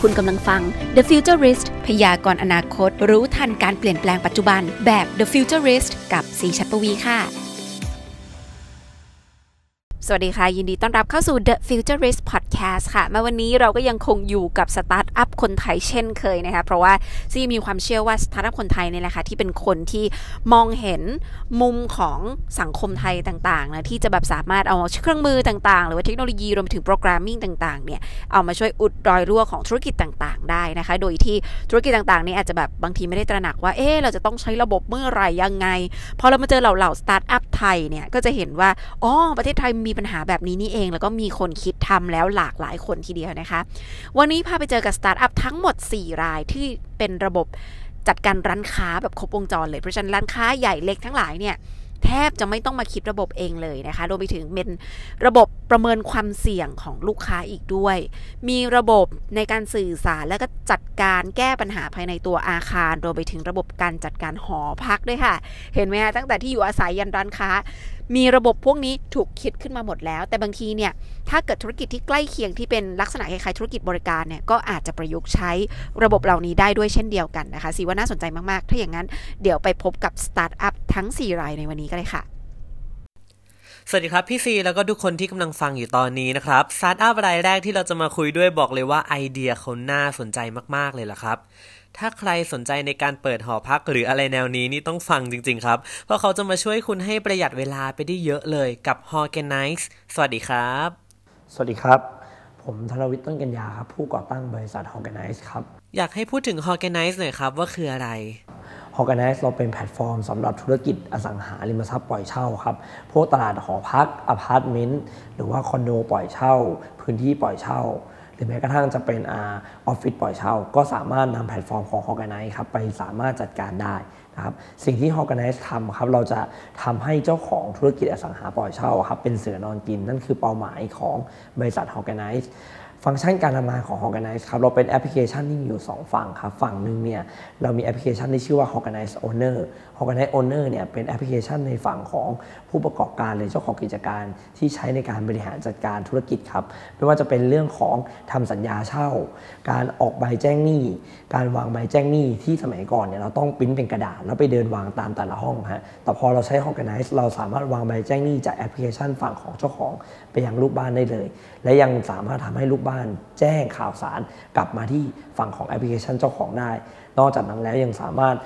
คุณกำลังฟัง The Futurist พยากรณ์อนาคต รู้ทันการเปลี่ยนแปลงปัจจุบัน แบบ The Futurist กับซี ฉัตรปวีณ์ค่ะ สวัสดีค่ะ ยินดีต้อนรับเข้าสู่ The Futurist Podcast ค่ะ มาวันนี้เราก็ยังคงอยู่กับสตาร์ทอัพคนไทยเช่นเคยนะคะเพราะว่าซีมีความเชื่อว่าสตาร์ทอัพคนไทยเนี่ยแหละค่ะที่เป็นคนที่มองเห็นมุมของสังคมไทยต่างๆนะที่จะแบบสามารถเอาเครื่องมือต่างๆ หรือว่าเทคโนโลยีรวมถึง programming ต่างๆเนี่ยเอามาช่วยอุดรอยรั่วของธุรกิจต่างๆ ได้นะคะ โดยที่ธุรกิจต่างๆนี่อาจจะแบบบางทีไม่ได้ตระหนักว่าเอ๊เราจะต้องใช้ระบบเมื่อไหร่ยังไงพอเรามาเจอเหล่าๆสตาร์ทอัพไทยเนี่ยก็จะเห็นว่าอ๋อประเทศไทยมีปัญหาแบบนี้นี่เอง แล้วก็มีคนคิดทำแล้วหลากหลายคนทีเดียวนะคะ วันนี้พาไปเจอกับสตาร์ทอัพทั้งหมด 4 รายที่เป็นระบบจัดการร้านค้าแบบครบวงจรเลยเพราะฉะนั้นร้านค้าใหญ่เล็กทั้งหลายเนี่ยแทบจะไม่ต้องมาคิดระบบเองเลยนะคะ รวมไปถึงเป็นระบบประเมินความเสี่ยงของลูกค้าอีกด้วย มีระบบในการสื่อสารและก็จัดการแก้ปัญหาภายในตัวอาคาร รวมไปถึงระบบการจัดการหอพักด้วยค่ะ เห็นไหมคะตั้งแต่ที่อยู่อาศัยยันร้านค้า มีระบบพวกนี้ถูกคิดขึ้นมาหมดแล้ว แต่บางทีเนี่ยถ้าเกิดธุรกิจที่ใกล้เคียงที่เป็นลักษณะคล้ายๆธุรกิจบริการเนี่ยก็อาจจะประยุกต์ใช้ระบบเหล่านี้ได้ด้วยเช่นเดียวกันนะคะสีว่าน่าสนใจมากๆ ถ้าอย่างนั้นเดี๋ยวไปพบกับสตาร์ทอัพทั้ง 4 รายในวันนี้กันเลยค่ะสวัสดีครับ พี่ซีแล้วก็ทุกคนที่กำลังฟังอยู่ตอนนี้นะครับสตาร์ทอัพรายแรกที่เราจะมาคุยด้วยบอกเลยว่าไอเดียเขาน่าสนใจมากๆเลยล่ะครับ ถ้าใครสนใจในการเปิดหอพักหรืออะไรแนวนี้นี่ต้องฟังจริง ๆ ครับ เพราะเขาจะมาช่วยคุณให้ประหยัดเวลาไปได้เยอะเลยกับ Organize สวัสดีครับ สวัสดีครับ ผมธนวิชญ์ต้นกันยาครับ ผู้ก่อตั้งบริษัท Organize ครับ อยากให้พูดถึง Horganice หน่อยครับว่าคืออะไร Organize เราเป็นแพลตฟอร์มสำหรับธุรกิจอสังหาริมทรัพย์ปล่อยเช่าครับ พวกตลาดหอพักอพาร์ตเมนต์หรือว่าคอนโดปล่อยเช่า พื้นที่ปล่อยเช่าห รือแม้กระทั่งจะเป็นออฟฟิศปล่อยเช่า ก็สามารถนำแพลตฟอร์มของ Organize ครับไปสามารถจัดการได้นะครับสิ่งที่ Organize ทำครับเราจะทำให้เจ้าของธุรกิจอสังหาปล่อยเช่าครับเป็นเสือนอนกิน นั่นคือเป้าหมายของบริษัท Horganice ฟังก์ชันการทำงานของ Organize ครับเราเป็นแอปพลิเคชันที่มีอยู่ 2 ฝั่งครับฝั่งหนึ่งเนี่ยเรามีแอปพลิเคชันที่ชื่อว่า Horganice Owner Horganice Owner เนี่ยเป็นแอปพลิเคชันในฝั่งของผู้ประกอบการเลยเจ้าของกิจการที่ใช้ในการบริหารจัดการธุรกิจครับ ไม่ว่าจะเป็นเรื่องของทำสัญญาเช่า การออกใบแจ้งหนี้ การวางใบแจ้งหนี้ที่สมัยก่อนเนี่ยเราต้องปริ้นเป็นกระดาษ แล้วไปเดินวางตามแต่ละห้องฮะ แต่พอเราใช้ Organize เราสามารถวางใบแจ้งหนี้จากแอปพลิเคชันฝั่งของเจ้าของไปยังลูกบ้านได้เลย และยังสามารถทำให้ลูกบ้านแจ้งข่าวสาร กลับมาที่ฝั่งของแอปพลิเคชันเจ้าของได้ นอกจากนั้นแล้วยังสามารถ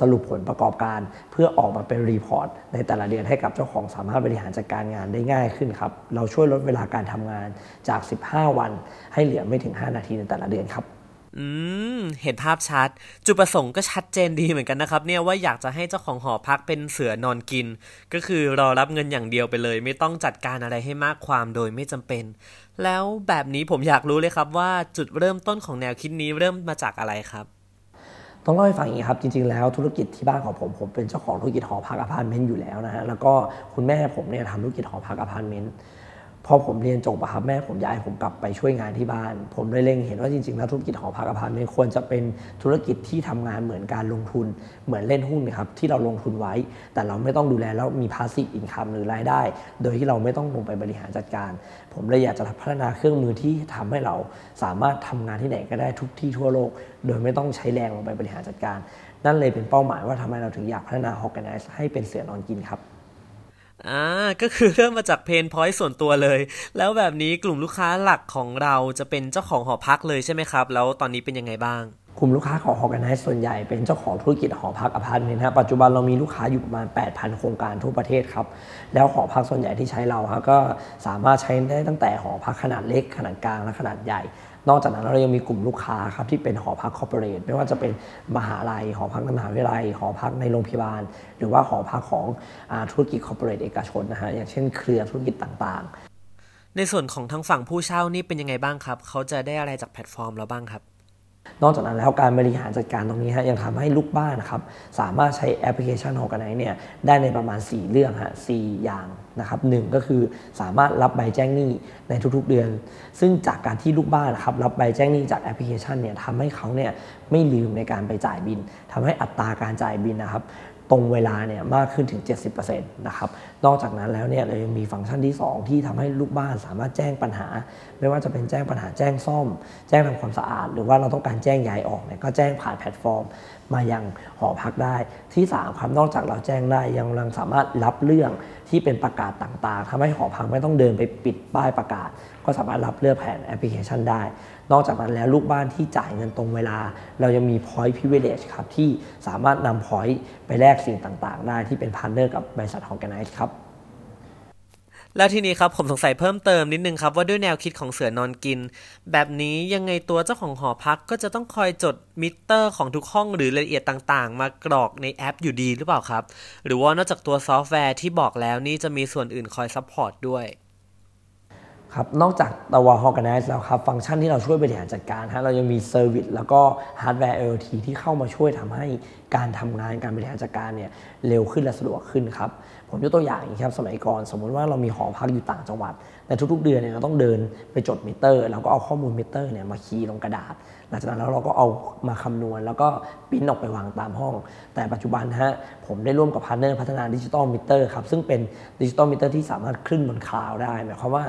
สรุปผลประกอบการ เพื่อออกมาเป็น report ในแต่ละเดือนให้กับเจ้าของสามารถบริหารจัดการงานได้ง่ายขึ้นครับ เราช่วยลดเวลาการทำงานจาก 15 วัน ให้เหลือไม่ถึง 5 นาทีในแต่ละเดือนครับอืม เห็นภาพชัด จุดประสงค์ก็ชัดเจนดีเหมือนกันนะครับ เนี่ยว่าอยากจะให้เจ้าของหอพักเป็นเสือนอนกิน ก็คือรอรับเงินอย่างเดียวไปเลย ไม่ต้องจัดการอะไรให้มากความโดยไม่จำเป็น แล้วแบบนี้ผมอยากรู้เลยครับว่าจุดเริ่มต้นของแนวคิดนี้เริ่มมาจากอะไรครับ ต้องเล่าให้ฟังอีกครับ จริง ๆ แล้วธุรกิจที่บ้านของผม ผมเป็นเจ้าของธุรกิจหอพักอพาร์ตเมนต์อยู่แล้วนะฮะแล้วก็คุณแม่ผมเนี่ยทำธุรกิจหอพักอพาร์ตเมนต์ พอผมเรียนจบอะครับแม่ผมย้ายผมกลับไปช่วยงานที่บ้าน ผมเลยเล็งเห็นว่าจริงๆแล้วธุรกิจหอพักอพาร์ตเมนต์ควรจะเป็นธุรกิจที่ทำงานเหมือนการลงทุนเหมือนเล่นหุ้นนะครับที่เราลงทุนไว้ แต่เราไม่ต้องดูแลแล้วมี passive income หรือรายได้ โดยที่เราไม่ต้องลงไปบริหารจัดการ ผมเลยอยากจะพัฒนาเครื่องมือที่ทำให้เราสามารถทำงานที่ไหนก็ได้ทุกที่ทั่วโลก โดยไม่ต้องใช้แรงลงไปบริหารจัดการ นั่นเลยเป็นเป้าหมายว่าทำไมเราถึงอยากพัฒนา Horganice ให้เป็นเสือนอนกินครับ อ่าก็คือเริ่มมาจาก pain point ส่วนตัวเลย แล้วแบบนี้กลุ่มลูกค้าหลักของเราจะเป็นเจ้าของหอพักเลยใช่ไหมครับ แล้วตอนนี้เป็นยังไงบ้าง กลุ่มลูกค้าของ Horganice ส่วนใหญ่เป็นเจ้าของธุรกิจหอพักอพาร์ตเมนต์ฮะปัจจุบันเรามีลูกค้าอยู่ประมาณ 8,000 โครงการทั่วประเทศครับ แล้วหอพักส่วนใหญ่ที่ใช้เราครับก็สามารถใช้ได้ตั้งแต่หอพักขนาดเล็กขนาดกลางและขนาดใหญ่ นอกจากนั้นเรายังมีกลุ่มลูกค้าครับที่เป็นหอพัก corporate ไม่ว่าจะเป็นมหาลัย หอพักในมหาวิทยาลัย หอพักในโรงพยาบาล หรือว่าหอพักของอธุรกิจ corporate เอกชนนะฮะอย่างเช่นเครือธุรกิจต่างๆ ในส่วนของทางฝั่งผู้เช่านี่เป็นยังไงบ้างครับ เขาจะได้อะไรจากแพลตฟอร์มเราบ้างครับ นอกจากนั้นแล้วการบริหารจัดการตรงนี้ฮะยังทำให้ลูกบ้านนะครับสามารถใช้แอปพลิเคชัน Organize เนี่ยได้ในประมาณ 4 เรื่องฮะสอย่างนะครับหก็คือสามารถรับใบแจ้งหนี้ในทุกๆเดือน ซึ่งจากการที่ลูกบ้านนะครับรับใบแจ้งหนี้จากแอปพลิเคชันเนี่ยทำให้เขาเนี่ยไม่ลืมในการไปจ่ายบินทำให้อัตราการจ่ายบินนะครับตรงเวลาเนี่ยมากขึ้นถึง 70%นะครับนอกจากนั้นแล้วเนี่ยเรายังมีฟังก์ชันที่ 2 ที่ทำให้ลูกบ้านสามารถแจ้งปัญหา ไม่ว่าจะเป็นแจ้งปัญหาแจ้งซ่อม แจ้งทำความสะอาด หรือว่าเราต้องการแจ้งย้ายออกเนี่ยก็แจ้งผ่านแพลตฟอร์ม มายังหอพักได้ ที่3ครับนอกจากเราแจ้งได้ยังรังสามารถรับเรื่องที่เป็นประกาศต่างๆทำให้หอพักไม่ต้องเดินไปติดป้ายประกาศ ก็สามารถรับเรื่องผ่านแอปพลิเคชันได้ นอกจากนั้นแล้วลูกบ้านที่จ่ายเงินตรงเวลา เรายังมี point privilege ครับที่สามารถนำ point ไปแลกสิ่งต่างๆ ได้ที่เป็น partner กับบริษัท Horganice ครับ แล้วทีนี้ครับผมสงสัยเพิ่มเติมนิดนึงครับว่าด้วยแนวคิดของเสือนอนกิน แบบนี้ยังไงตัวเจ้าของหอพักก็จะต้องคอยจดมิเตอร์ของทุกห้องหรือรายละเอียดต่างๆ มากรอกในแอปอยู่ดีหรือเปล่าครับ หรือว่านอกจากตัวซอฟต์แวร์ที่บอกแล้วนี่จะมีส่วนอื่นคอย support ด้วย ครับนอกจากตัว Horganice แล้วครับ ฟังก์ชันที่เราช่วยบริหารจัดการฮะเรายังมี service แล้วก็ฮาร์ดแวร์ IoT ที่เข้ามาช่วยทำให้การทำงานการบริหารจัดการเนี่ยเร็วขึ้นและสะดวกขึ้นครับ ผมยกตัวอย่างอย่างครับสมัยก่อน สมมุติว่าเรามีหอพักอยู่ต่างจังหวัดแต่ทุกๆเดือนเนี่ยเราต้องเดินไปจดมิเตอร์แล้วก็เอาข้อมูลมิเตอร์เนี่ยมาคีย์ลงกระดาษ หลังจากนั้นแล้วเราก็เอามาคำนวณ แล้วก็ปริ้นออกไปวางตามห้อง แต่ปัจจุบันฮะผมได้ร่วมกับ partner พัฒนา digital meter ครับซึ่งเป็น digital meter ที่สามารถขึ้นบน cloud ได้หมายความว่า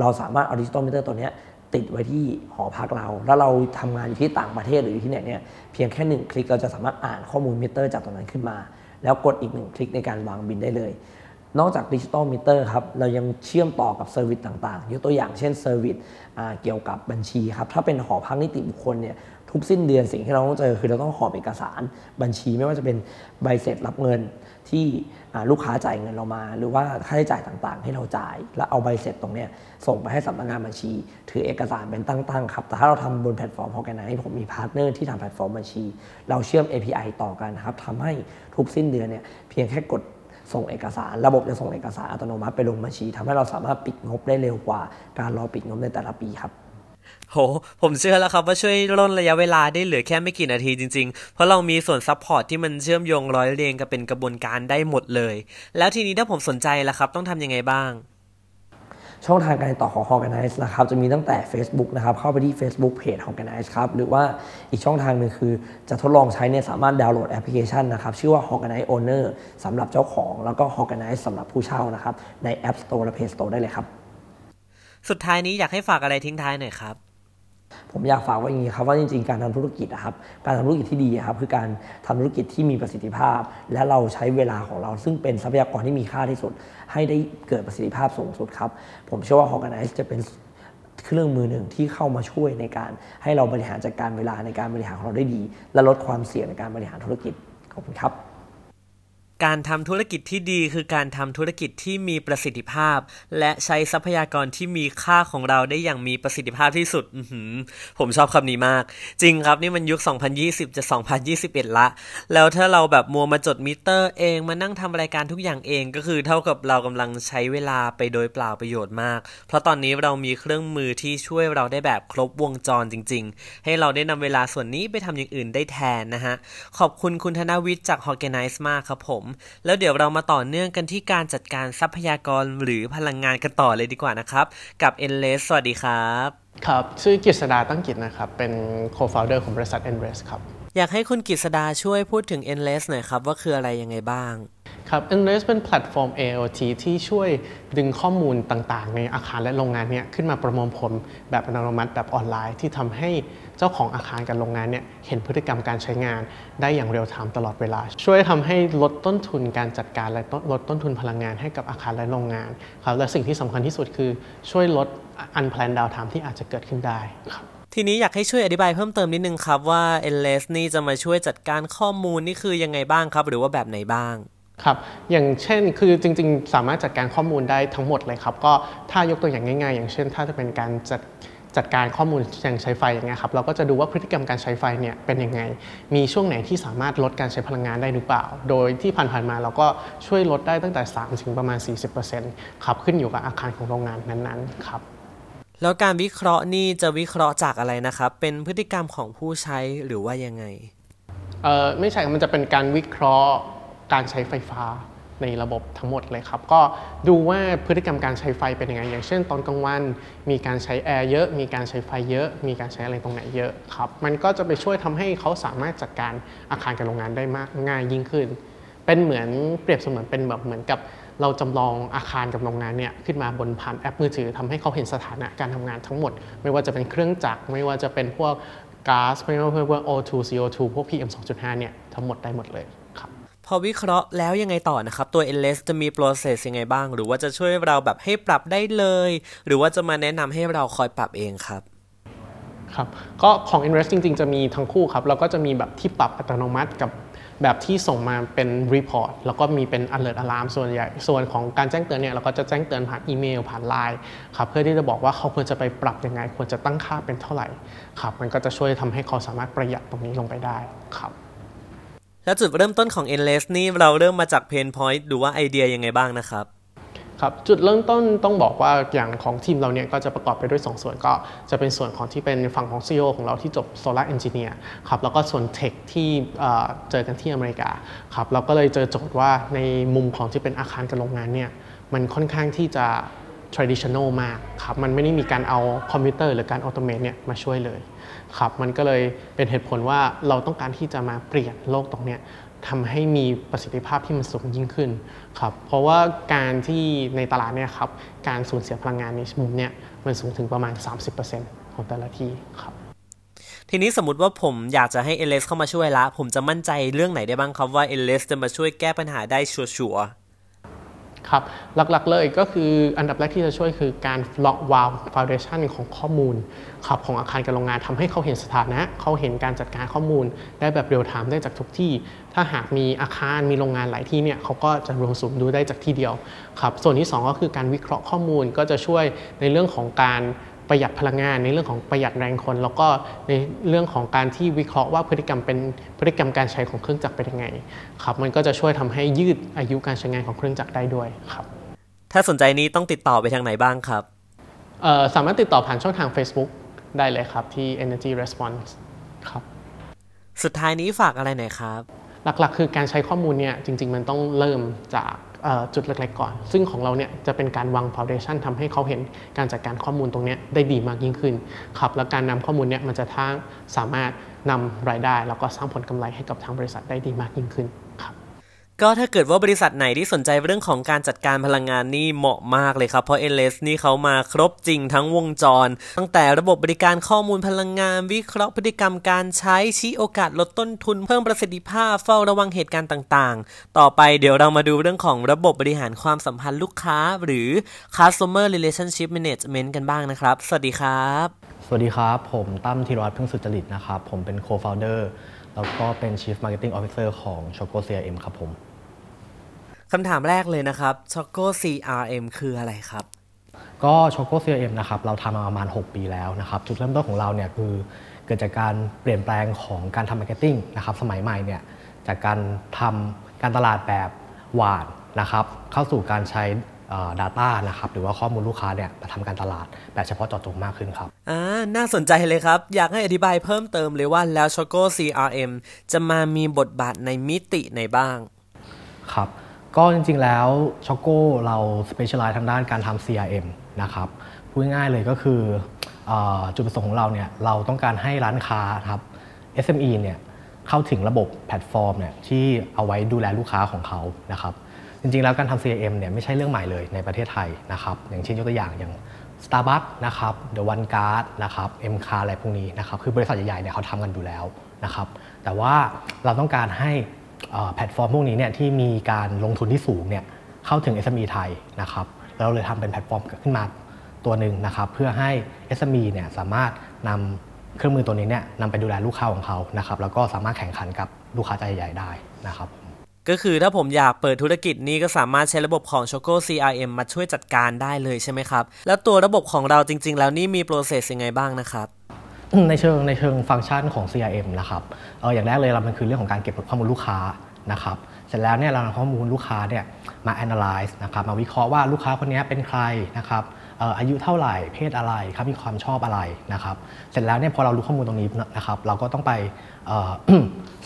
เราสามารถเอา digital meter ตัวนี้ติดไว้ที่หอพักเรา แล้วเราทำงานอยู่ที่ต่างประเทศหรืออยู่ที่ไหนเนี่ยเพียงแค่หนึ่งคลิกเราจะสามารถอ่านข้อมูลมิเตอร์จากตรงนั้นขึ้นมา แล้วกดอีกหนึ่งคลิกในการวางบิลได้เลย นอกจาก digital meter ครับเรายังเชื่อมต่อกับ service ต่างๆ ยกตัวอย่างเช่น service เกี่ยวกับบัญชีครับถ้าเป็นหอพักนิติบุคคลเนี่ยทุกสิ้นเดือนสิ่งที่เราต้องเจอคือเราต้องหอบเอกสารบัญชีไม่ว่าจะเป็นใบเสร็จรับเงิน ที่ลูกค้าจ่ายเงินเรามา หรือว่าค่าใช้จ่ายต่างๆ ให้เราจ่าย แล้วเอาใบเสร็จตรงเนี้ยส่งไปให้สำนักงานบัญชี ถือเอกสารเป็นตั้งๆครับแต่ถ้าเราทำบนแพลตฟอร์ม Horganice ผมมี partner ที่ทำแพลตฟอร์มบัญชี เราเชื่อม API ต่อกันครับทำให้ทุกสิ้นเดือนเนี่ยเพียงแค่กดส่งเอกสาร ระบบจะส่งเอกสารอัตโนมัติไปลงบัญชีทำให้เราสามารถปิดงบได้เร็วกว่าการรอปิดงบในแต่ละปีครับ โห ผมเชื่อแล้วครับว่าช่วยร่นระยะเวลาได้เหลือแค่ไม่กี่นาทีจริงๆ เพราะเรามีส่วน support ที่มันเชื่อมโยงร้อยเรียงกันเป็นกระบวนการได้หมดเลย แล้วทีนี้ถ้าผมสนใจล่ะครับ ต้องทำยังไงบ้าง ช่องทางการติดต่อของ Organize นะครับ จะมีตั้งแต่ Facebook นะครับ เข้าไปที่ Facebook Page Organize ครับ หรือว่าอีกช่องทางหนึ่งคือ จะทดลองใช้เนี่ยสามารถดาวน์โหลดแอปพลิเคชันนะครับ ชื่อว่า Organize Owner สำหรับเจ้าของ แล้วก็ Organize สำหรับผู้เช่านะครับ ใน App Store และ Play Store ได้เลยครับ สุดท้ายนี้อยากให้ฝากอะไรทิ้งท้ายหน่อยครับ ผมอยากฝากไว้อย่างนี้ครับว่าจริงๆ การทำธุรกิจนะครับการทำธุรกิจที่ดีครับคือการทำธุรกิจที่มีประสิทธิภาพ และเราใช้เวลาของเราซึ่งเป็นทรัพยากรที่มีค่าที่สุด ให้ได้เกิดประสิทธิภาพสูงสุดครับผมเชื่อว่า Organize จะเป็นเครื่องมือหนึ่งที่เข้ามาช่วยในการให้เราบริหารจัดการเวลาในการบริหารของเราได้ดี และลดความเสี่ยงในการบริหารธุรกิจขอบคุณครับ การทำธุรกิจที่ดีคือการทำธุรกิจที่มีประสิทธิภาพ และใช้ทรัพยากรที่มีค่าของเราได้อย่างมีประสิทธิภาพที่สุดอืผมชอบคำนี้มาก จริงครับนี่มันยุค 2020 จะ 2021 ละ แล้วถ้าเราแบบมัวมาจดมิเตอร์เองมานั่งทำรายการทุกอย่างเองก็คือเท่ากับเรากำลังใช้เวลาไปโดยเปล่าประโยชน์มาก เพราะตอนนี้เรามีเครื่องมือที่ช่วยเราได้แบบครบวงจรจริง ๆ ให้เราได้นำเวลาส่วนนี้ไปทำอย่างอื่นได้แทนนะฮะขอบคุณคุณธนวิทย์จาก Organize มากครับผมแล้วเดี๋ยวเรามาต่อเนื่องกันที่การจัดการทรัพยากรหรือพลังงานกันต่อเลยดีกว่านะครับ กับ Endless สวัสดีครับ ครับ ชื่อกฤษดาตั้งกิจนะครับ เป็น co-founder ของบริษัท ENRES ครับ อยากให้คุณกฤษฎาช่วยพูดถึง ENRES หน่อยครับ ว่าคืออะไรยังไงบ้างครับ ENRES เป็นแพลตฟอร์ม IoT ที่ช่วยดึงข้อมูลต่างๆ ในอาคารและโรงงานเนี่ยขึ้นมาประมวลผลแบบอัตโนมัติแบบออนไลน์ที่ทำให้ เจ้าของอาคารกับโรงงานเนี่ยเห็นพฤติกรรมการใช้งานได้อย่าง real-time ตลอดเวลา ช่วยทำให้ลดต้นทุนการจัดการและลดต้นทุนพลังงานให้กับอาคารและโรงงานครับและสิ่งที่สำคัญที่สุดคือช่วยลด unplanned downtime ที่อาจจะเกิดขึ้นได้ครับทีนี้อยากให้ช่วยอธิบายเพิ่มเติมนิดนึงครับว่า Endless นี่จะมาช่วยจัดการข้อมูลนี่คือยังไงบ้างครับ หรือว่าแบบไหนบ้างครับอย่างเช่นคือจริง ๆ สามารถจัดการข้อมูลได้ทั้งหมดเลยครับ ก็ถ้ายกตัวอย่างง่าย ๆ อย่างเช่น ถ้าจะเป็นการจัด จัดการข้อมูลอย่างใช้ไฟอย่างเงี้ยครับเราก็จะดูว่าพฤติกรรมการใช้ไฟเนี่ยเป็นยังไง มีช่วงไหนที่สามารถลดการใช้พลังงานได้หรือเปล่า โดยที่ผ่านๆมาเราก็ช่วยลดได้ตั้งแต่ 3 ถึงประมาณ 40%ครับขึ้นอยู่กับอาคารของโรงงานนั้นๆครับแล้วการวิเคราะห์นี่จะวิเคราะห์จากอะไรนะครับ เป็นพฤติกรรมของผู้ใช้หรือว่ายังไงเอ่อไม่ใช่มันจะเป็นการวิเคราะห์การใช้ไฟฟ้า ในระบบทั้งหมดเลยครับ ก็ดูว่าพฤติกรรมการใช้ไฟเป็นยังไง อย่างเช่น ตอนกลางวัน มีการใช้แอร์เยอะ มีการใช้ไฟเยอะ มีการใช้อะไรตรงไหนเยอะครับ มันก็จะไปช่วยทำให้เขาสามารถจัดการอาคารกับโรงงานได้มากง่ายยิ่งขึ้น เป็นเหมือนเปรียบเสมือนเป็นแบบเหมือนกับเราจำลองอาคารกับโรงงานเนี่ยขึ้นมาบนผ่านแอปมือถือทำให้เขาเห็นสถานะการทำงานทั้งหมด ไม่ว่าจะเป็นเครื่องจักรไม่ว่าจะเป็นพวกก๊าซไม่ว่าพวก O2 CO2 พวก PM 2.5เนี่ยทั้งหมดได้หมดเลย พอวิเคราะห์แล้วยังไงต่อนะครับ ตัว LS จะมี process ยังไงบ้าง หรือว่าจะช่วยเราแบบให้ปรับได้เลย หรือว่าจะมาแนะนำให้เราคอยปรับเองครับครับก็ของ Invest จริง ๆ จะมีทั้งคู่ครับ แล้วก็จะมีแบบที่ปรับอัตโนมัติกับแบบที่ส่งมาเป็น report แล้วก็มีเป็น alert alarm ส่วนใหญ่ ส่วนของการแจ้งเตือนเนี่ยเราก็จะแจ้งเตือนผ่านอีเมลผ่านไลน์ครับเพื่อที่จะบอกว่าเขาควรจะไปปรับยังไง ควรจะตั้งค่าเป็นเท่าไหร่ครับมันก็จะช่วยทำให้เขาสามารถประหยัดตรงนี้ลงไปได้ครับ แล้วจุดเริ่มต้นของ Endless นี่เราเริ่มมาจาก Pain Point หรือว่าไอเดียยังไงบ้างนะครับครับจุดเริ่มต้นต้องบอกว่าอย่างของทีมเราเนี่ยก็จะประกอบไปด้วย 2 ส่วนก็จะเป็นส่วนของที่เป็นฝั่งของ CEO ของเราที่จบ Solar Engineer ครับแล้วก็ส่วน Tech ที่เอ่อเจอกันที่อเมริกาครับเราก็เลยเจอโจทย์ว่าในมุมของที่เป็นอาคารกับโรงงานเนี่ยมันค่อนข้างที่จะ traditional มากครับมันไม่ได้มีการเอาคอมพิวเตอร์หรือการออโตเมตเนี่ยมาช่วยเลย ครับมันก็เลยเป็นเหตุผลว่าเราต้องการที่จะมาเปลี่ยนโลกตรงเนี้ยทำให้มีประสิทธิภาพที่มันสูงยิ่งขึ้นครับเพราะว่าการที่ในตลาดเนี่ยครับการสูญเสียพลังงานในมุมเนี่ยมันสูงถึงประมาณ 30%ของแต่ละที่ครับทีนี้สมมติว่าผมอยากจะให้ LS เลสเข้ามาช่วยละ ผมจะมั่นใจเรื่องไหนได้บ้างครับว่า LS จะมาช่วยแก้ปัญหาได้ชัวร์ ครับหลักๆเลยก็คืออันดับแรกที่จะช่วยคือการล็อกวาลฟาวเดชันของข้อมูลครับของอาคารกับโรงงานทำให้เขาเห็นสถานะ เขาเห็นการจัดการข้อมูล ได้แบบเรียลไทม์ได้จากทุกที่ ถ้าหากมีอาคารมีโรงงานหลายที่เนี่ยเขาก็จะรวมสูบดูได้จากที่เดียวครับส่วนที่ 2 ก็คือการวิเคราะห์ข้อมูลก็จะช่วยในเรื่องของการ ประหยัดพลังงาน ในเรื่องของประหยัดแรงคน แล้วก็ในเรื่องของการที่วิเคราะห์ว่าพฤติกรรมเป็นพฤติกรรมการใช้ของเครื่องจักรเป็นยังไงครับมันก็จะช่วยทำให้ยืดอายุการใช้งานของเครื่องจักรได้ด้วยครับๆถ้าสนใจนี้ต้องติดต่อไปทางไหนบ้างครับเอ่อสามารถติดต่อผ่านช่องทาง Facebook ได้เลยครับที่ Energy Response ครับสุดท้ายนี้ฝากอะไรหน่อยครับ หลักๆ คือการใช้ข้อมูลเนี่ยจริง ๆ มันต้องเริ่มจากเอ่อ จุดเล็กๆก่อน ซึ่งของเราเนี่ยจะเป็นการวางพาวเดชันทำให้เขาเห็นการจัดการข้อมูลตรงนี้ได้ดีมากยิ่งขึ้นครับแล้วการนำข้อมูลเนี่ยมันจะทั้งสามารถนำรายได้ แล้วก็สร้างผลกำไรให้กับทางบริษัทได้ดีมากยิ่งขึ้น ก็ถ้าเกิดว่าบริษัทไหนที่สนใจเรื่องของการจัดการพลังงานนี่เหมาะมากเลยครับ เพราะ LS นี่เขามาครบจริงทั้งวงจร ตั้งแต่ระบบบริการข้อมูลพลังงาน วิเคราะห์พฤติกรรมการใช้ชี้โอกาสลดต้นทุน เพิ่มประสิทธิภาพเฝ้าระวังเหตุการณ์ต่างๆ ต่อไปเดี๋ยวเรามาดูเรื่องของระบบบริหารความสัมพันธ์ลูกค้า หรือ customer relationship management กันบ้างนะครับ สวัสดีครับ สวัสดีครับ ผมตั้มธีรวัฒน์พึ่งสุจริตนะครับผมเป็น co-founder แล้วก็เป็น chief marketing officer ของ Choco CRM ครับผม คำถามแรกเลยนะครับ Choco CRM คืออะไรครับ ก็ Choco CRM นะครับเราทำมาประมาณ 6 ปีแล้วนะครับ จุดเริ่มต้นของเราเนี่ยคือเกิดจากการเปลี่ยนแปลงของการทำ marketing นะครับสมัยใหม่เนี่ยจากการทำการตลาดแบบหว่านนะครับเข้าสู่การใช้เอ่อ data นะครับหรือว่าข้อมูลลูกค้าเนี่ยมาทำการตลาดแบบเฉพาะเจาะจงมากขึ้นครับอ่าน่าสนใจเลยครับ อยากให้อธิบายเพิ่มเติมเลยว่าแล้ว Choco CRM จะมามีบทบาทในมิติไหนบ้างครับ ก็จริงๆแล้ว Choco เรา specialize ทางด้านการทำ CRM นะครับพูดง่ายๆเลยก็คืออจุดประสงค์ของเราเนี่ยเราต้องการให้ร้านค้าครับ SME เนี่ยเข้าถึงระบบแพลตฟอร์มเนี่ยที่เอาไว้ดูแลลูกค้าของเขานะครับจริงๆ แล้วการทำ CRM เนี่ยไม่ใช่เรื่องใหม่เลยในประเทศไทยนะครับอย่างเช่นยกตัวอย่างอย่าง Starbucks นะครับ The One Card นะครับ M Card อะไรพวกนี้นะครับคือบริษัทใหญ่ๆเนี่ยเขาทำกันอยู่แล้วนะครับแต่ว่าเราต้องการให้ แพลตฟอร์มพวกนี้เนี่ยที่มีการลงทุนที่สูงเนี่ยเข้าถึง SME ไทยนะครับแล้วเราเลยทำเป็นแพลตฟอร์มขึ้นมาตัวหนึ่งนะครับเพื่อให้ SME เนี่ยสามารถนำเครื่องมือตัวนี้เนี่ยนำไปดูแลลูกค้าของเขานะครับแล้วก็สามารถแข่งขันกับลูกค้าเจ้าใหญ่ได้นะครับก็คือถ้าผมอยากเปิดธุรกิจนี้ก็สามารถใช้ระบบของ Choco CRM มาช่วยจัดการได้เลยใช่ไหมครับ แล้วตัวระบบของเราจริง ๆ แล้วนี่มี process ยังไงบ้างนะครับ ในเชิงในเชิงฟังก์ชันของ CRM นะครับเอออย่างแรกเลยเรามันคือเรื่องของการเก็บข้อมูลลูกค้านะครับเสร็จแล้วเนี่ยเรานำข้อมูลลูกค้าเนี่ยมา analyze นะครับมาวิเคราะห์ว่าลูกค้าคนนี้เป็นใครนะครับอายุเท่าไหร่เพศอะไรครับมีความชอบอะไรนะครับเสร็จแล้วเนี่ยพอเรารู้ข้อมูลตรงนี้นะครับเราก็ต้องไป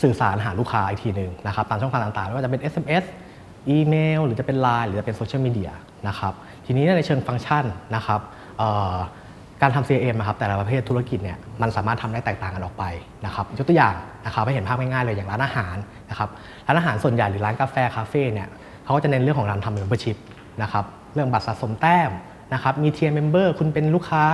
สื่อสารหาลูกค้าอีกทีหนึ่งนะครับตามช่องทางต่างๆไม่ว่าจะเป็น SMS อีเมล หรือจะเป็น Line หรือจะเป็นโซเชียลมีเดียนะครับทีนี้ในเชิงฟังก์ชันนะครับ การทำ CRM นะครับแต่ละประเภทธุรกิจเนี่ยมันสามารถทำได้แตกต่างกันออกไปนะครับยกตัวอย่างนะครับให้เห็นภาพง่ายๆเลยอย่างร้านอาหารนะครับร้านอาหารส่วนใหญ่หรือร้านกาแฟคาเฟ่เนี่ยเขาก็จะเน้นเรื่องของการทำ membership นะครับเรื่องบัตรสะสมแต้มนะครับมี tier member คุณเป็นลูกค้า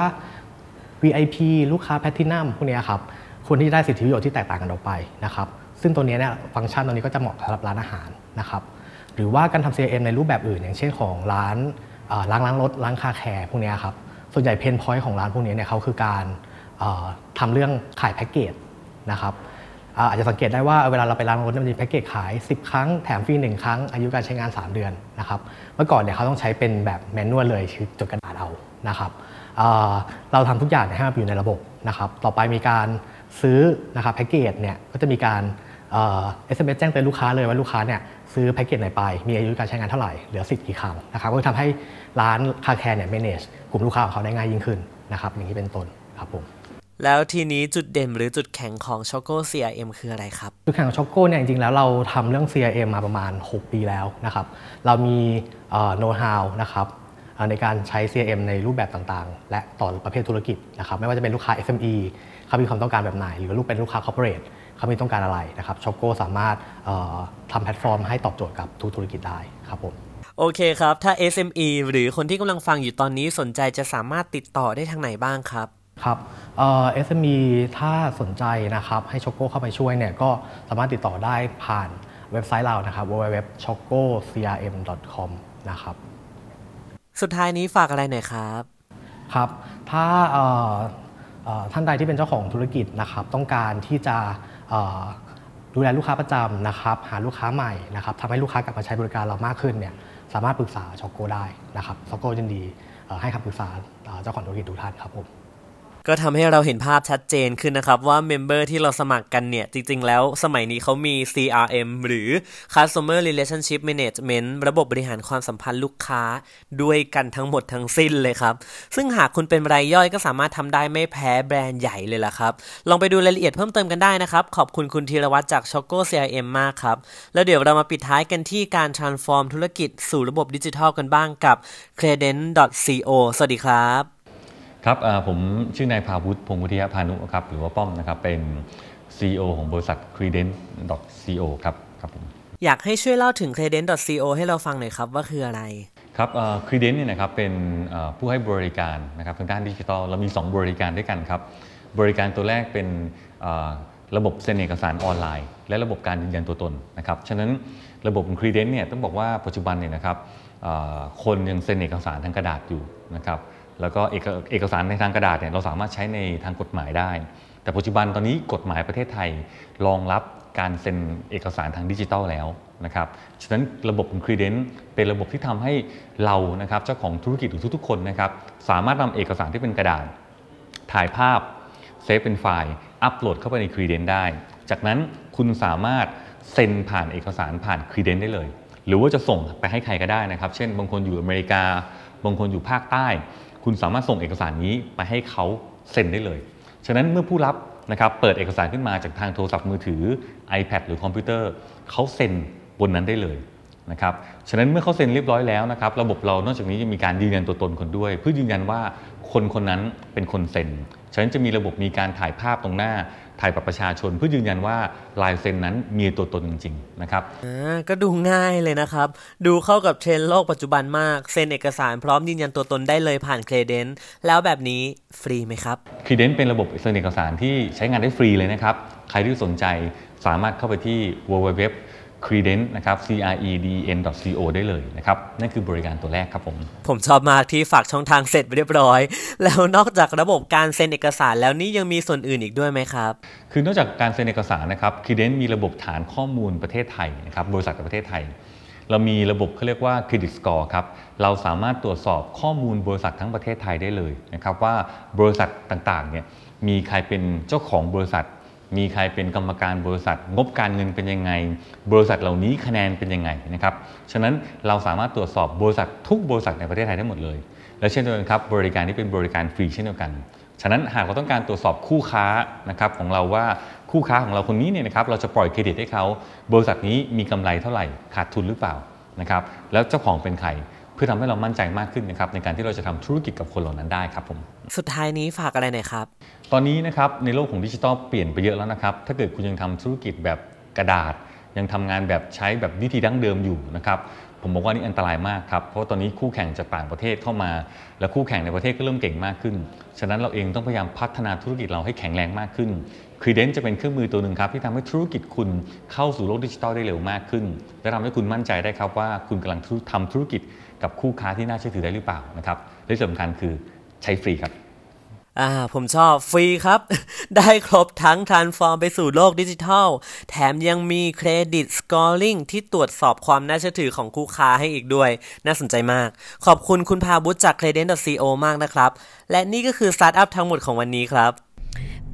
VIP ลูกค้าแพ t ินัมพวกนี้ครับควรที่จะได้สิทธิประโยชน์ที่แตกต่างกันออกไปนะครับซึ่งตัวนี้เนี่ยฟังก์ชันตัวนี้ก็จะเหมาะสำหรับร้านอาหารนะครับหรือว่าการทำ CRM ในรูปแบบอื่น อย่างเช่นของร้านล้างล้างรถล้างคาแคร์พวกนี้ครับ ส่วนใหญ่เพนพอยต์ของร้านพวกนี้เนี่ยเขาคือการทำเรื่องขายแพ็กเกจนะครับอาจจะสังเกตได้ว่าเวลาเราไปร้านรถมันมีแพ็กเกจขาย 10 ครั้งแถมฟรี1ครั้ง อายุการใช้งาน 3 เดือนนะครับเมื่อก่อนเนี่ยเขาต้องใช้เป็นแบบแมนนวลเลยคือจดกระดาษเอานะครับเราทำทุกอย่างให้มันอยู่ในระบบนะครับต่อไปมีการซื้อนะครับแพ็กเกจเนี่ยก็จะมีการ SMS แจ้งเตือนลูกค้าเลยว่าลูกค้าเนี่ยซื้อแพ็กเกจไหนไป มีอายุการใช้งานเท่าไหร่ เหลือสิทธิ์กี่ครั้งนะครับก็ทำให้ร้าน car care เนี่ย manage กลุ่มลูกค้าของเขาได้ง่ายยิ่งขึ้นนะครับอย่างนี้เป็นต้นครับผมแล้วทีนี้จุดเด่นหรือจุดแข็งของ c h o c o CRM คืออะไรครับ จุดแข็งของ c h o c o เนี่ยจริงๆ แล้วเราทำเรื่อง CRM มาประมาณ 6 ปีแล้วนะครับเรามีโน้ตฮาวนะครับในการใช้ CRM ในรูปแบบต่างๆ และต่อประเภทธุรกิจนะครับไม่ว่าจะเป็นลูกค้า SME เขามีความต้องการแบบไหน หรือลูกเป็นลูกค้า corporate เขามีต้องการอะไรนะครับ Choco สามารถทำแพลตฟอร์มให้ตอบโจทย์กับทุกธุรกิจได้ครับผมโอเคครับ ถ้า SME หรือคนที่กำลังฟังอยู่ตอนนี้สนใจจะสามารถติดต่อได้ทางไหนบ้างครับครับเอ่อ SME ถ้าสนใจนะครับให้ Choco เข้าไปช่วยเนี่ยก็สามารถติดต่อได้ผ่านเว็บไซต์เรานะครับ www.chococrm.com นะครับ สุดท้ายนี้ฝากอะไรหน่อยครับครับ ถ้าท่านใดที่เป็นเจ้าของธุรกิจนะครับ ต้องการที่จะ ดูแลลูกค้าประจำนะครับหาลูกค้าใหม่นะครับทำให้ลูกค้ากลับมาใช้บริการเรามากขึ้นเนี่ยสามารถปรึกษา Choco ได้นะครับ Choco ยินดีให้คำปรึกษาเจ้าของธุรกิจทุกท่านครับผม ก็ทำให้เราเห็นภาพชัดเจนขึ้นนะครับ ว่า member ที่เราสมัครกันเนี่ย จริง ๆ แล้วสมัยนี้เขามี CRM หรือ Customer Relationship Management ระบบบริหารความสัมพันธ์ลูกค้าด้วยกันทั้งหมดทั้งสิ้นเลยครับ ซึ่งหากคุณเป็นรายย่อยก็สามารถทำได้ไม่แพ้แบรนด์ใหญ่เลยล่ะครับ ลองไปดูรายละเอียดเพิ่มเติมกันได้นะครับ ขอบคุณคุณธีรวัตรจาก Choco CRM มากครับ แล้วเดี๋ยวเรามาปิดท้ายกันที่การ transform ธุรกิจสู่ระบบดิจิทัลกันบ้างกับ credent.co สวัสดีครับ ครับผมชื่อนายภาวุฒิพงศ์วุฒิยพานุครับหรือว่าป้อมนะครับเป็น CEO ของบริษัท Credent.co ครับครับผมอยากให้ช่วยเล่าถึง Credent.co ให้เราฟังหน่อยครับว่าคืออะไรครับ Credent เนี่ยนะครับเป็นผู้ให้บริการนะครับทางด้านดิจิทัลเรามี 2 บริการด้วยกันครับ บริการตัวแรกเป็นระบบเซ็นเอกสารออนไลน์ และระบบการยืนยันตัวตนนะครับฉะนั้นระบบของ Credent เนี่ยต้องบอกว่าปัจจุบันเนี่ยนะครับคนยังเซ็นเอกสารทางกระดาษอยู่นะครับ แล้วก็เอกเอกสารในทางกระดาษเนี่ยเราสามารถใช้ในทางกฎหมายได้ แต่ปัจจุบันตอนนี้กฎหมายประเทศไทยรองรับการเซ็นเอกสารทางดิจิทัลแล้วนะครับ ฉะนั้นระบบของ Credent เป็นระบบที่ทำให้เรานะครับเจ้าของธุรกิจหรือทุกๆคนนะครับสามารถนำเอกสารที่เป็นกระดาษ ถ่ายภาพเซฟเป็นไฟล์อัปโหลดเข้าไปใน Credent ได้ จากนั้นคุณสามารถเซ็นผ่านเอกสารผ่าน Credent ได้เลย หรือว่าจะส่งไปให้ใครก็ได้นะครับ เช่น บางคนอยู่อเมริกา บางคนอยู่ภาคใต้ คุณสามารถส่งเอกสารนี้ไปให้เขาเซ็นได้เลย ฉะนั้นเมื่อผู้รับนะครับเปิดเอกสารขึ้นมาจากทางโทรศัพท์มือถือ iPad หรือคอมพิวเตอร์เขาเซ็นบนนั้นได้เลยนะครับฉะนั้นเมื่อเขาเซ็นเรียบร้อยแล้วนะครับระบบเรานอกจากนี้จะมีการยืนยันตัวตนคนด้วย เพื่อยืนยันว่าคนคนนั้นเป็นคนเซ็น ฉะนั้นจะมีระบบมีการถ่ายภาพตรงหน้า ถ่ายบัตรประชาชนเพื่อยืนยันว่าลายเซ็นนั้นมีตัวตนจริงๆนะครับอ่าก็ดูง่ายเลยนะครับ ดูเข้ากับเทรนด์โลกปัจจุบันมากเซ็นเอกสารพร้อมยืนยันตัวตนได้เลยผ่าน Creden แล้วแบบนี้ฟรีไหมครับ Creden เป็นระบบเซ็นเอกสารที่ใช้งานได้ฟรีเลยนะครับ ใครที่สนใจสามารถเข้าไปที่ www creden นะครับ c r e d e n c o ได้เลยนะครับ นั่นคือบริการตัวแรกครับผม ผมชอบมากที่ฝากช่องทางเสร็จเรียบร้อย แล้วนอกจากระบบการเซ็นเอกสารแล้วนี่ยังมีส่วนอื่นอีกด้วยไหมครับ คือนอกจากการเซ็นเอกสารนะครับ Creden มีระบบฐานข้อมูลประเทศไทยนะครับบริษัทในประเทศไทย เรามีระบบเขาเรียกว่าเครดิตสกอร์ครับเราสามารถตรวจสอบข้อมูลบริษัททั้งประเทศไทยได้เลยนะครับว่าบริษัทต่างๆเนี่ยมีใครเป็นเจ้าของบริษัท มีใครเป็นกรรมการบริษัท งบการเงินเป็นยังไง บริษัทเหล่านี้คะแนนเป็นยังไงนะครับฉะนั้นเราสามารถตรวจสอบบริษัททุกบริษัทในประเทศไทยได้หมดเลย และเช่นเดียวกันครับบริการที่เป็นบริการฟรีเช่นเดียวกัน ฉะนั้นหากเราต้องการตรวจสอบคู่ค้านะครับของเราว่าคู่ค้าของเราคนนี้เนี่ยนะครับเราจะปล่อยเครดิตให้เขาบริษัทนี้มีกำไรเท่าไหร่ขาดทุนหรือเปล่านะครับแล้วเจ้าของเป็นใครเพื่อทำให้เรามั่นใจมากขึ้นนะครับในการที่เราจะทำธุรกิจกับคนเหล่านั้นได้ครับผม สุดท้ายนี้ฝากอะไรหน่อยครับ ตอนนี้นะครับในโลกของดิจิทัลเปลี่ยนไปเยอะแล้วนะครับถ้าเกิดคุณยังทำธุรกิจแบบกระดาษ ยังทำงานแบบใช้แบบวิธีดั้งเดิมอยู่นะครับผมบอกว่านี่อันตรายมากครับ เพราะตอนนี้คู่แข่งจากต่างประเทศเข้ามา และคู่แข่งในประเทศก็เริ่มเก่งมากขึ้น ฉะนั้นเราเองต้องพยายามพัฒนาธุรกิจเราให้แข็งแรงมากขึ้นค r ีเดนจะเป็นเครื่องมือตัวหนึ่งครับ ที่ทำให้ธุรกิจคุณเข้าสู่โลกดิจิทัลได้เร็วมากขึ้น และทำให้คุณมั่นใจได้ครับว่าคุณกำลังทำธุรกิจกับคู่ค้าที่น่าเชื่อถือได้หรือเปล่านะครับและสำคัญคือใช้ฟรีครับ อ่าผมชอบฟรีครับ ได้ครบทั้ง transform ไปสู่โลกดิจิทัล แถมยังมีเครดิตสกอร์ลิงที่ตรวจสอบความน่าเชื่อถือของคู่ค้าให้อีกด้วย น่าสนใจมาก ขอบคุณคุณพาบุตรจาก credent.co มากนะครับ และนี่ก็คือสตาร์ทอัพทั้งหมดของวันนี้ครับ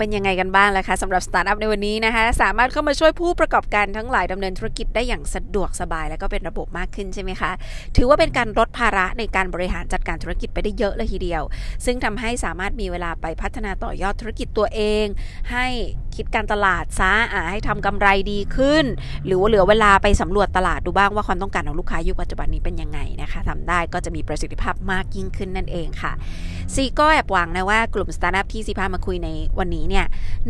เป็นยังไงกันบ้างล่ะคะสำหรับสตาร์ทอัพในวันนี้นะคะ สามารถเข้ามาช่วยผู้ประกอบการทั้งหลายดำเนินธุรกิจได้อย่างสะดวกสบาย และก็เป็นระบบมากขึ้นใช่ไหมคะ ถือว่าเป็นการลดภาระในการบริหารจัดการธุรกิจไปได้เยอะเลยทีเดียว ซึ่งทำให้สามารถมีเวลาไปพัฒนาต่อยอดธุรกิจตัวเอง ให้คิดการตลาดซะให้ทำกำไรดีขึ้น หรือว่าเหลือเวลาไปสำรวจตลาดดูบ้างว่าความต้องการของลูกค้ายุคปัจจุบันนี้เป็นยังไงนะคะทำได้ก็จะมีประสิทธิภาพมากยิ่งขึ้นนั่นเองค่ะซีก็แอบหวังนะว่ากลุ่มสตาร์ทอัพที่ซีพามาคุยในวันนี้เนี่ย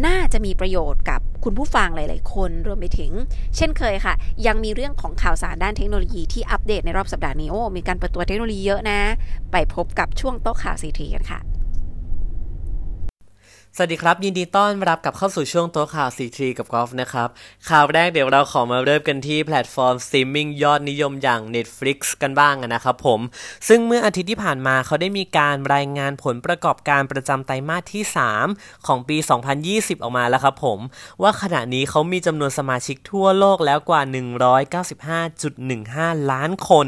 น่าจะมีประโยชน์กับคุณผู้ฟังหลาย ๆ คนรวมไปถึง เช่นเคยค่ะ ยังมีเรื่องของข่าวสารด้านเทคโนโลยีที่อัปเดตในรอบสัปดาห์นี้โอ้มีการเปิดตัวเทคโนโลยีเยอะนะ ไปพบกับช่วงโต๊ะข่าวซีทีกันค่ะ สวัสดีครับ ยินดีต้อนรับกับเข้าสู่ช่วงโต๊ะข่าวซีทีกับกอล์ฟนะครับ ข่าวแรกเดี๋ยวเราขอมาเริ่มกันที่แพลตฟอร์มสตรีมมิ่งยอดนิยมอย่าง Netflix กันบ้างนะครับผม ซึ่งเมื่ออาทิตย์ที่ผ่านมาเขาได้มีการรายงานผลประกอบการประจำไตรมาสที่ 3 ของปี 2020 ออกมาแล้วครับผม ว่าขณะนี้เขามีจำนวนสมาชิกทั่วโลกแล้วกว่า 195.15 ล้านคน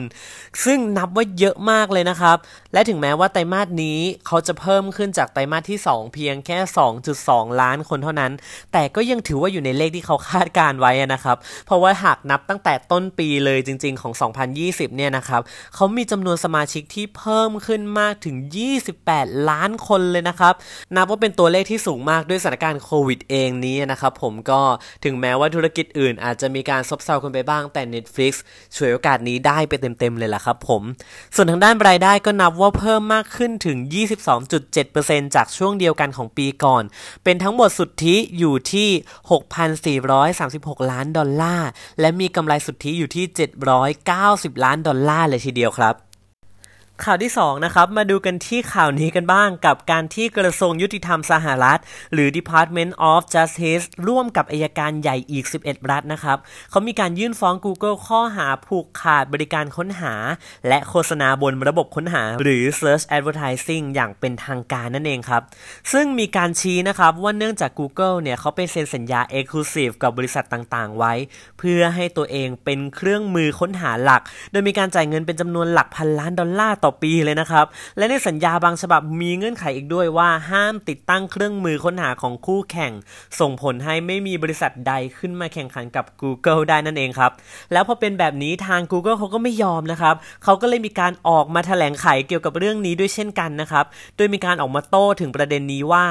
ซึ่งนับว่าเยอะมากเลยนะครับ และถึงแม้ว่าไตรมาสนี้เขาจะเพิ่มขึ้นจากไตรมาสที่ 2 เพียงแค่2.2 ล้านคนเท่านั้น แต่ก็ยังถือว่าอยู่ในเลขที่เขาคาดการไว้นะครับ เพราะว่าหากนับตั้งแต่ต้นปีเลยจริง ๆ ของ 2020 เนี่ยนะครับเขามีจำนวนสมาชิกที่เพิ่มขึ้นมากถึง 28 ล้านคนเลยนะครับนับว่าเป็นตัวเลขที่สูงมากด้วยสถานการณ์โควิดเองนี้นะครับผมก็ถึงแม้ว่าธุรกิจอื่น อาจจะมีการซบเซากันไปบ้างแต่ Netflix ช่วยโอกาสนี้ได้ไปเต็มๆเลยล่ะครับผมส่วนทางด้านรายได้ก็นับว่าเพิ่มมากขึ้นถึง 22.7%จากช่วงเดียวกันของปีก่อน เป็นทั้งหมดสุทธิอยู่ที่ 6,436 ล้านดอลลาร์ และมีกำไรสุทธิอยู่ที่ 790 ล้านดอลลาร์เลยทีเดียวครับ ข่าวที่2นะครับมาดูกันที่ข่าวนี้กันบ้างกับการที่กระทรวงยุติธรรมสหรัฐ หรือ Department of Justice ร่วมกับอายการใหญ่อีก 11 รัฐนะครับเขามีการยื่นฟ้อง Google ข้อหาผูกขาดบริการค้นหา และโฆษณาบนระบบค้นหา หรือ Search Advertising อย่างเป็นทางการนั่นเองครับ ซึ่งมีการชี้นะครับว่าเนื่องจาก Google เนี่ยเขาไปเซ็นสัญญา Exclusive กับบริษัทต่างๆ ไว้ เพื่อให้ตัวเองเป็นเครื่องมือค้นหาหลัก โดยมีการจ่ายเงินเป็นจำนวนหลักพันล้านดอลลาร์ต่อปีเลยนะครับ และในสัญญาบางฉบับมีเงื่อนไขอีกด้วยว่าห้ามติดตั้งเครื่องมือค้นหาของคู่แข่ง ส่งผลให้ไม่มีบริษัทใดขึ้นมาแข่งขันกับ Google ได้นั่นเองครับ แล้วพอเป็นแบบนี้ทาง Google เขาก็ไม่ยอมนะครับเขาก็เลยมีการออกมาแถลงไขเกี่ยวกับเรื่องนี้ด้วยเช่นกันนะครับ โดยมีการออกมาโต้ถึงประเด็นนี้ว่า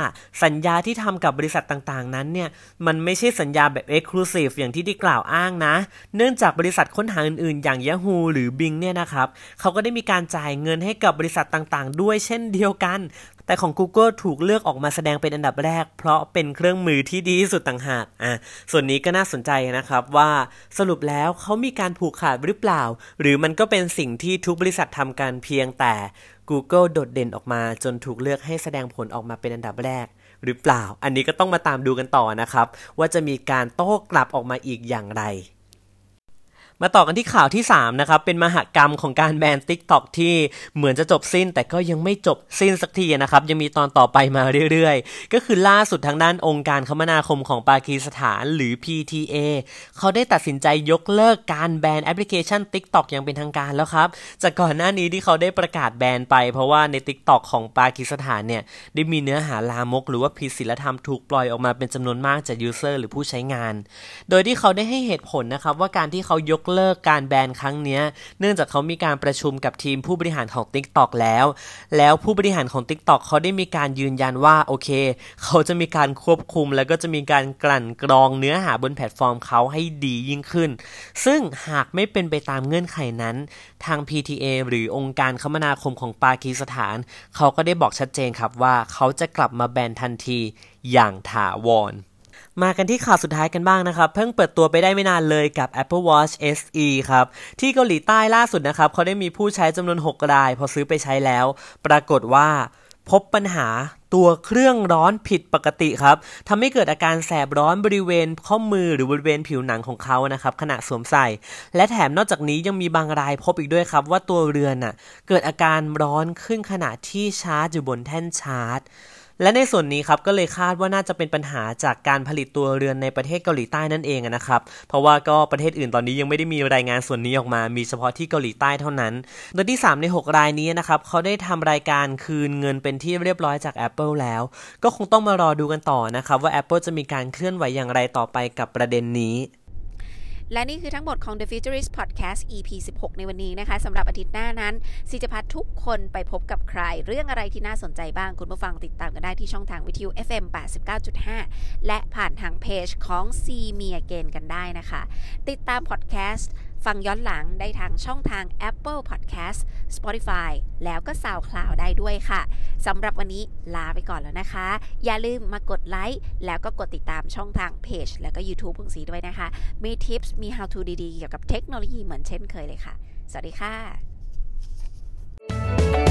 สัญญาที่ทำกับบริษัทต่างๆ นั้นเนี่ยมันไม่ใช่สัญญาแบบ Exclusive อย่างที่ได้กล่าวอ้างนะ เนื่องจากบริษัทค้นหาอื่นๆ อย่าง Yahoo หรือ Bing เนี่ยนะครับเขาก็ได้มีการจ่ายเงินให้กับบริษัทต่างๆ ด้วยเช่นเดียวกัน แต่ของ Google ถูกเลือกออกมาแสดงเป็นอันดับแรก เพราะเป็นเครื่องมือที่ดีที่สุดต่างหากอะส่วนนี้ก็น่าสนใจนะครับว่าสรุปแล้วเขามีการผูกขาดหรือเปล่า หรือมันก็เป็นสิ่งที่ทุกบริษัททำกันเพียงแต่ Google โดดเด่นออกมาจนถูกเลือกให้แสดงผลออกมาเป็นอันดับแรกหรือเปล่า อันนี้ก็ต้องมาตามดูกันต่อนะครับ ว่าจะมีการโต้กลับออกมาอีกอย่างไร มาต่อกันที่ข่าวที่ 3 นะครับ เป็นมหกรรมของการแบน TikTok ที่เหมือนจะจบสิ้น แต่ก็ยังไม่จบสิ้นสักทีนะครับ ยังมีตอนต่อไปมาเรื่อยๆ ก็คือล่าสุดทางด้านองค์การคมนาคมของปากีสถานหรือ PTA เขาได้ตัดสินใจยกเลิกการแบนแอปพลิเคชัน TikTok อย่างเป็นทางการแล้วครับ จากก่อนหน้านี้ที่เขาได้ประกาศแบนไป เพราะว่าใน TikTok ของปากีสถานเนี่ยได้มีเนื้อหาลามก หรือว่าผิดศีลธรรมถูกปล่อยออกมาเป็นจำนวนมากจาก user หรือผู้ใช้งาน โดยที่เขาได้ให้เหตุผลนะครับว่าการที่เขายกเลิกการแบนครั้งนี้เนื่องจากเขามีการประชุมกับทีมผู้บริหารของ TikTok แล้ว แล้วผู้บริหารของ TikTok เขาได้มีการยืนยันว่าโอเค เขาจะมีการควบคุม แล้วก็จะมีการกลั่นกรองเนื้อหาบนแพลตฟอร์มเขาให้ดียิ่งขึ้น ซึ่งหากไม่เป็นไปตามเงื่อนไขนั้น ทาง PTA หรือองค์การคมนาคมของปากีสถาน เขาก็ได้บอกชัดเจนครับว่าเขาจะกลับมาแบนทันทีอย่างถาวร มากันที่ข่าวสุดท้ายกันบ้างนะครับ เพิ่งเปิดตัวไปได้ไม่นานเลยกับ Apple Watch SE ครับ ที่เกาหลีใต้ล่าสุดนะครับ เขาได้มีผู้ใช้จำนวน 6 ราย พอซื้อไปใช้แล้ว ปรากฏว่าพบปัญหาตัวเครื่องร้อนผิดปกติครับทำให้เกิดอาการแสบร้อนบริเวณข้อมือหรือบริเวณผิวหนังของเขานะครับขณะสวมใส่ และแถมนอกจากนี้ยังมีบางรายพบอีกด้วยครับ ว่าตัวเรือนน่ะเกิดอาการร้อนขึ้นขณะที่ชาร์จอยู่บนแท่นชาร์จ และในส่วนนี้ครับก็เลยคาดว่าน่าจะเป็นปัญหาจากการผลิตตัวเรือนในประเทศเกาหลีใต้นั่นเองนะครับ เพราะว่าก็ประเทศอื่นตอนนี้ยังไม่ได้มีรายงานส่วนนี้ออกมา มีเฉพาะที่เกาหลีใต้เท่านั้น โดยที่ 3 ใน 6 รายนี้นะครับเขาได้ทำรายการคืนเงินเป็นที่เรียบร้อยจาก Apple แล้ว ก็คงต้องมารอดูกันต่อนะครับว่า Apple จะมีการเคลื่อนไหวอย่างไรต่อไปกับประเด็นนี้ และนี่คือทั้งหมดของ The Futurist Podcast EP 16 ในวันนี้นะคะสำหรับอาทิตย์หน้านั้นสิจะพาทุกคนไปพบกับใคร เรื่องอะไรที่น่าสนใจบ้างคุณผู้ฟังติดตามกันได้ที่ช่องทางวิทยุ FM 89.5 และผ่านทางเพจของ C มีเกนกันได้นะคะ ติดตามพอดแคสต์ ฟังย้อนหลังได้ทางช่องทาง Apple Podcast Spotify แล้วก็ SoundCloud ได้ด้วยค่ะสำหรับวันนี้ลาไปก่อนแล้วนะคะ อย่าลืมมากดไลค์แล้วก็กดติดตามช่องทางเพจแล้วก็ YouTube ของสีด้วยนะคะ มีทิปส์มี how to ดีๆ เกี่ยวกับเทคโนโลยีเหมือนเช่นเคยเลยค่ะ สวัสดีค่ะ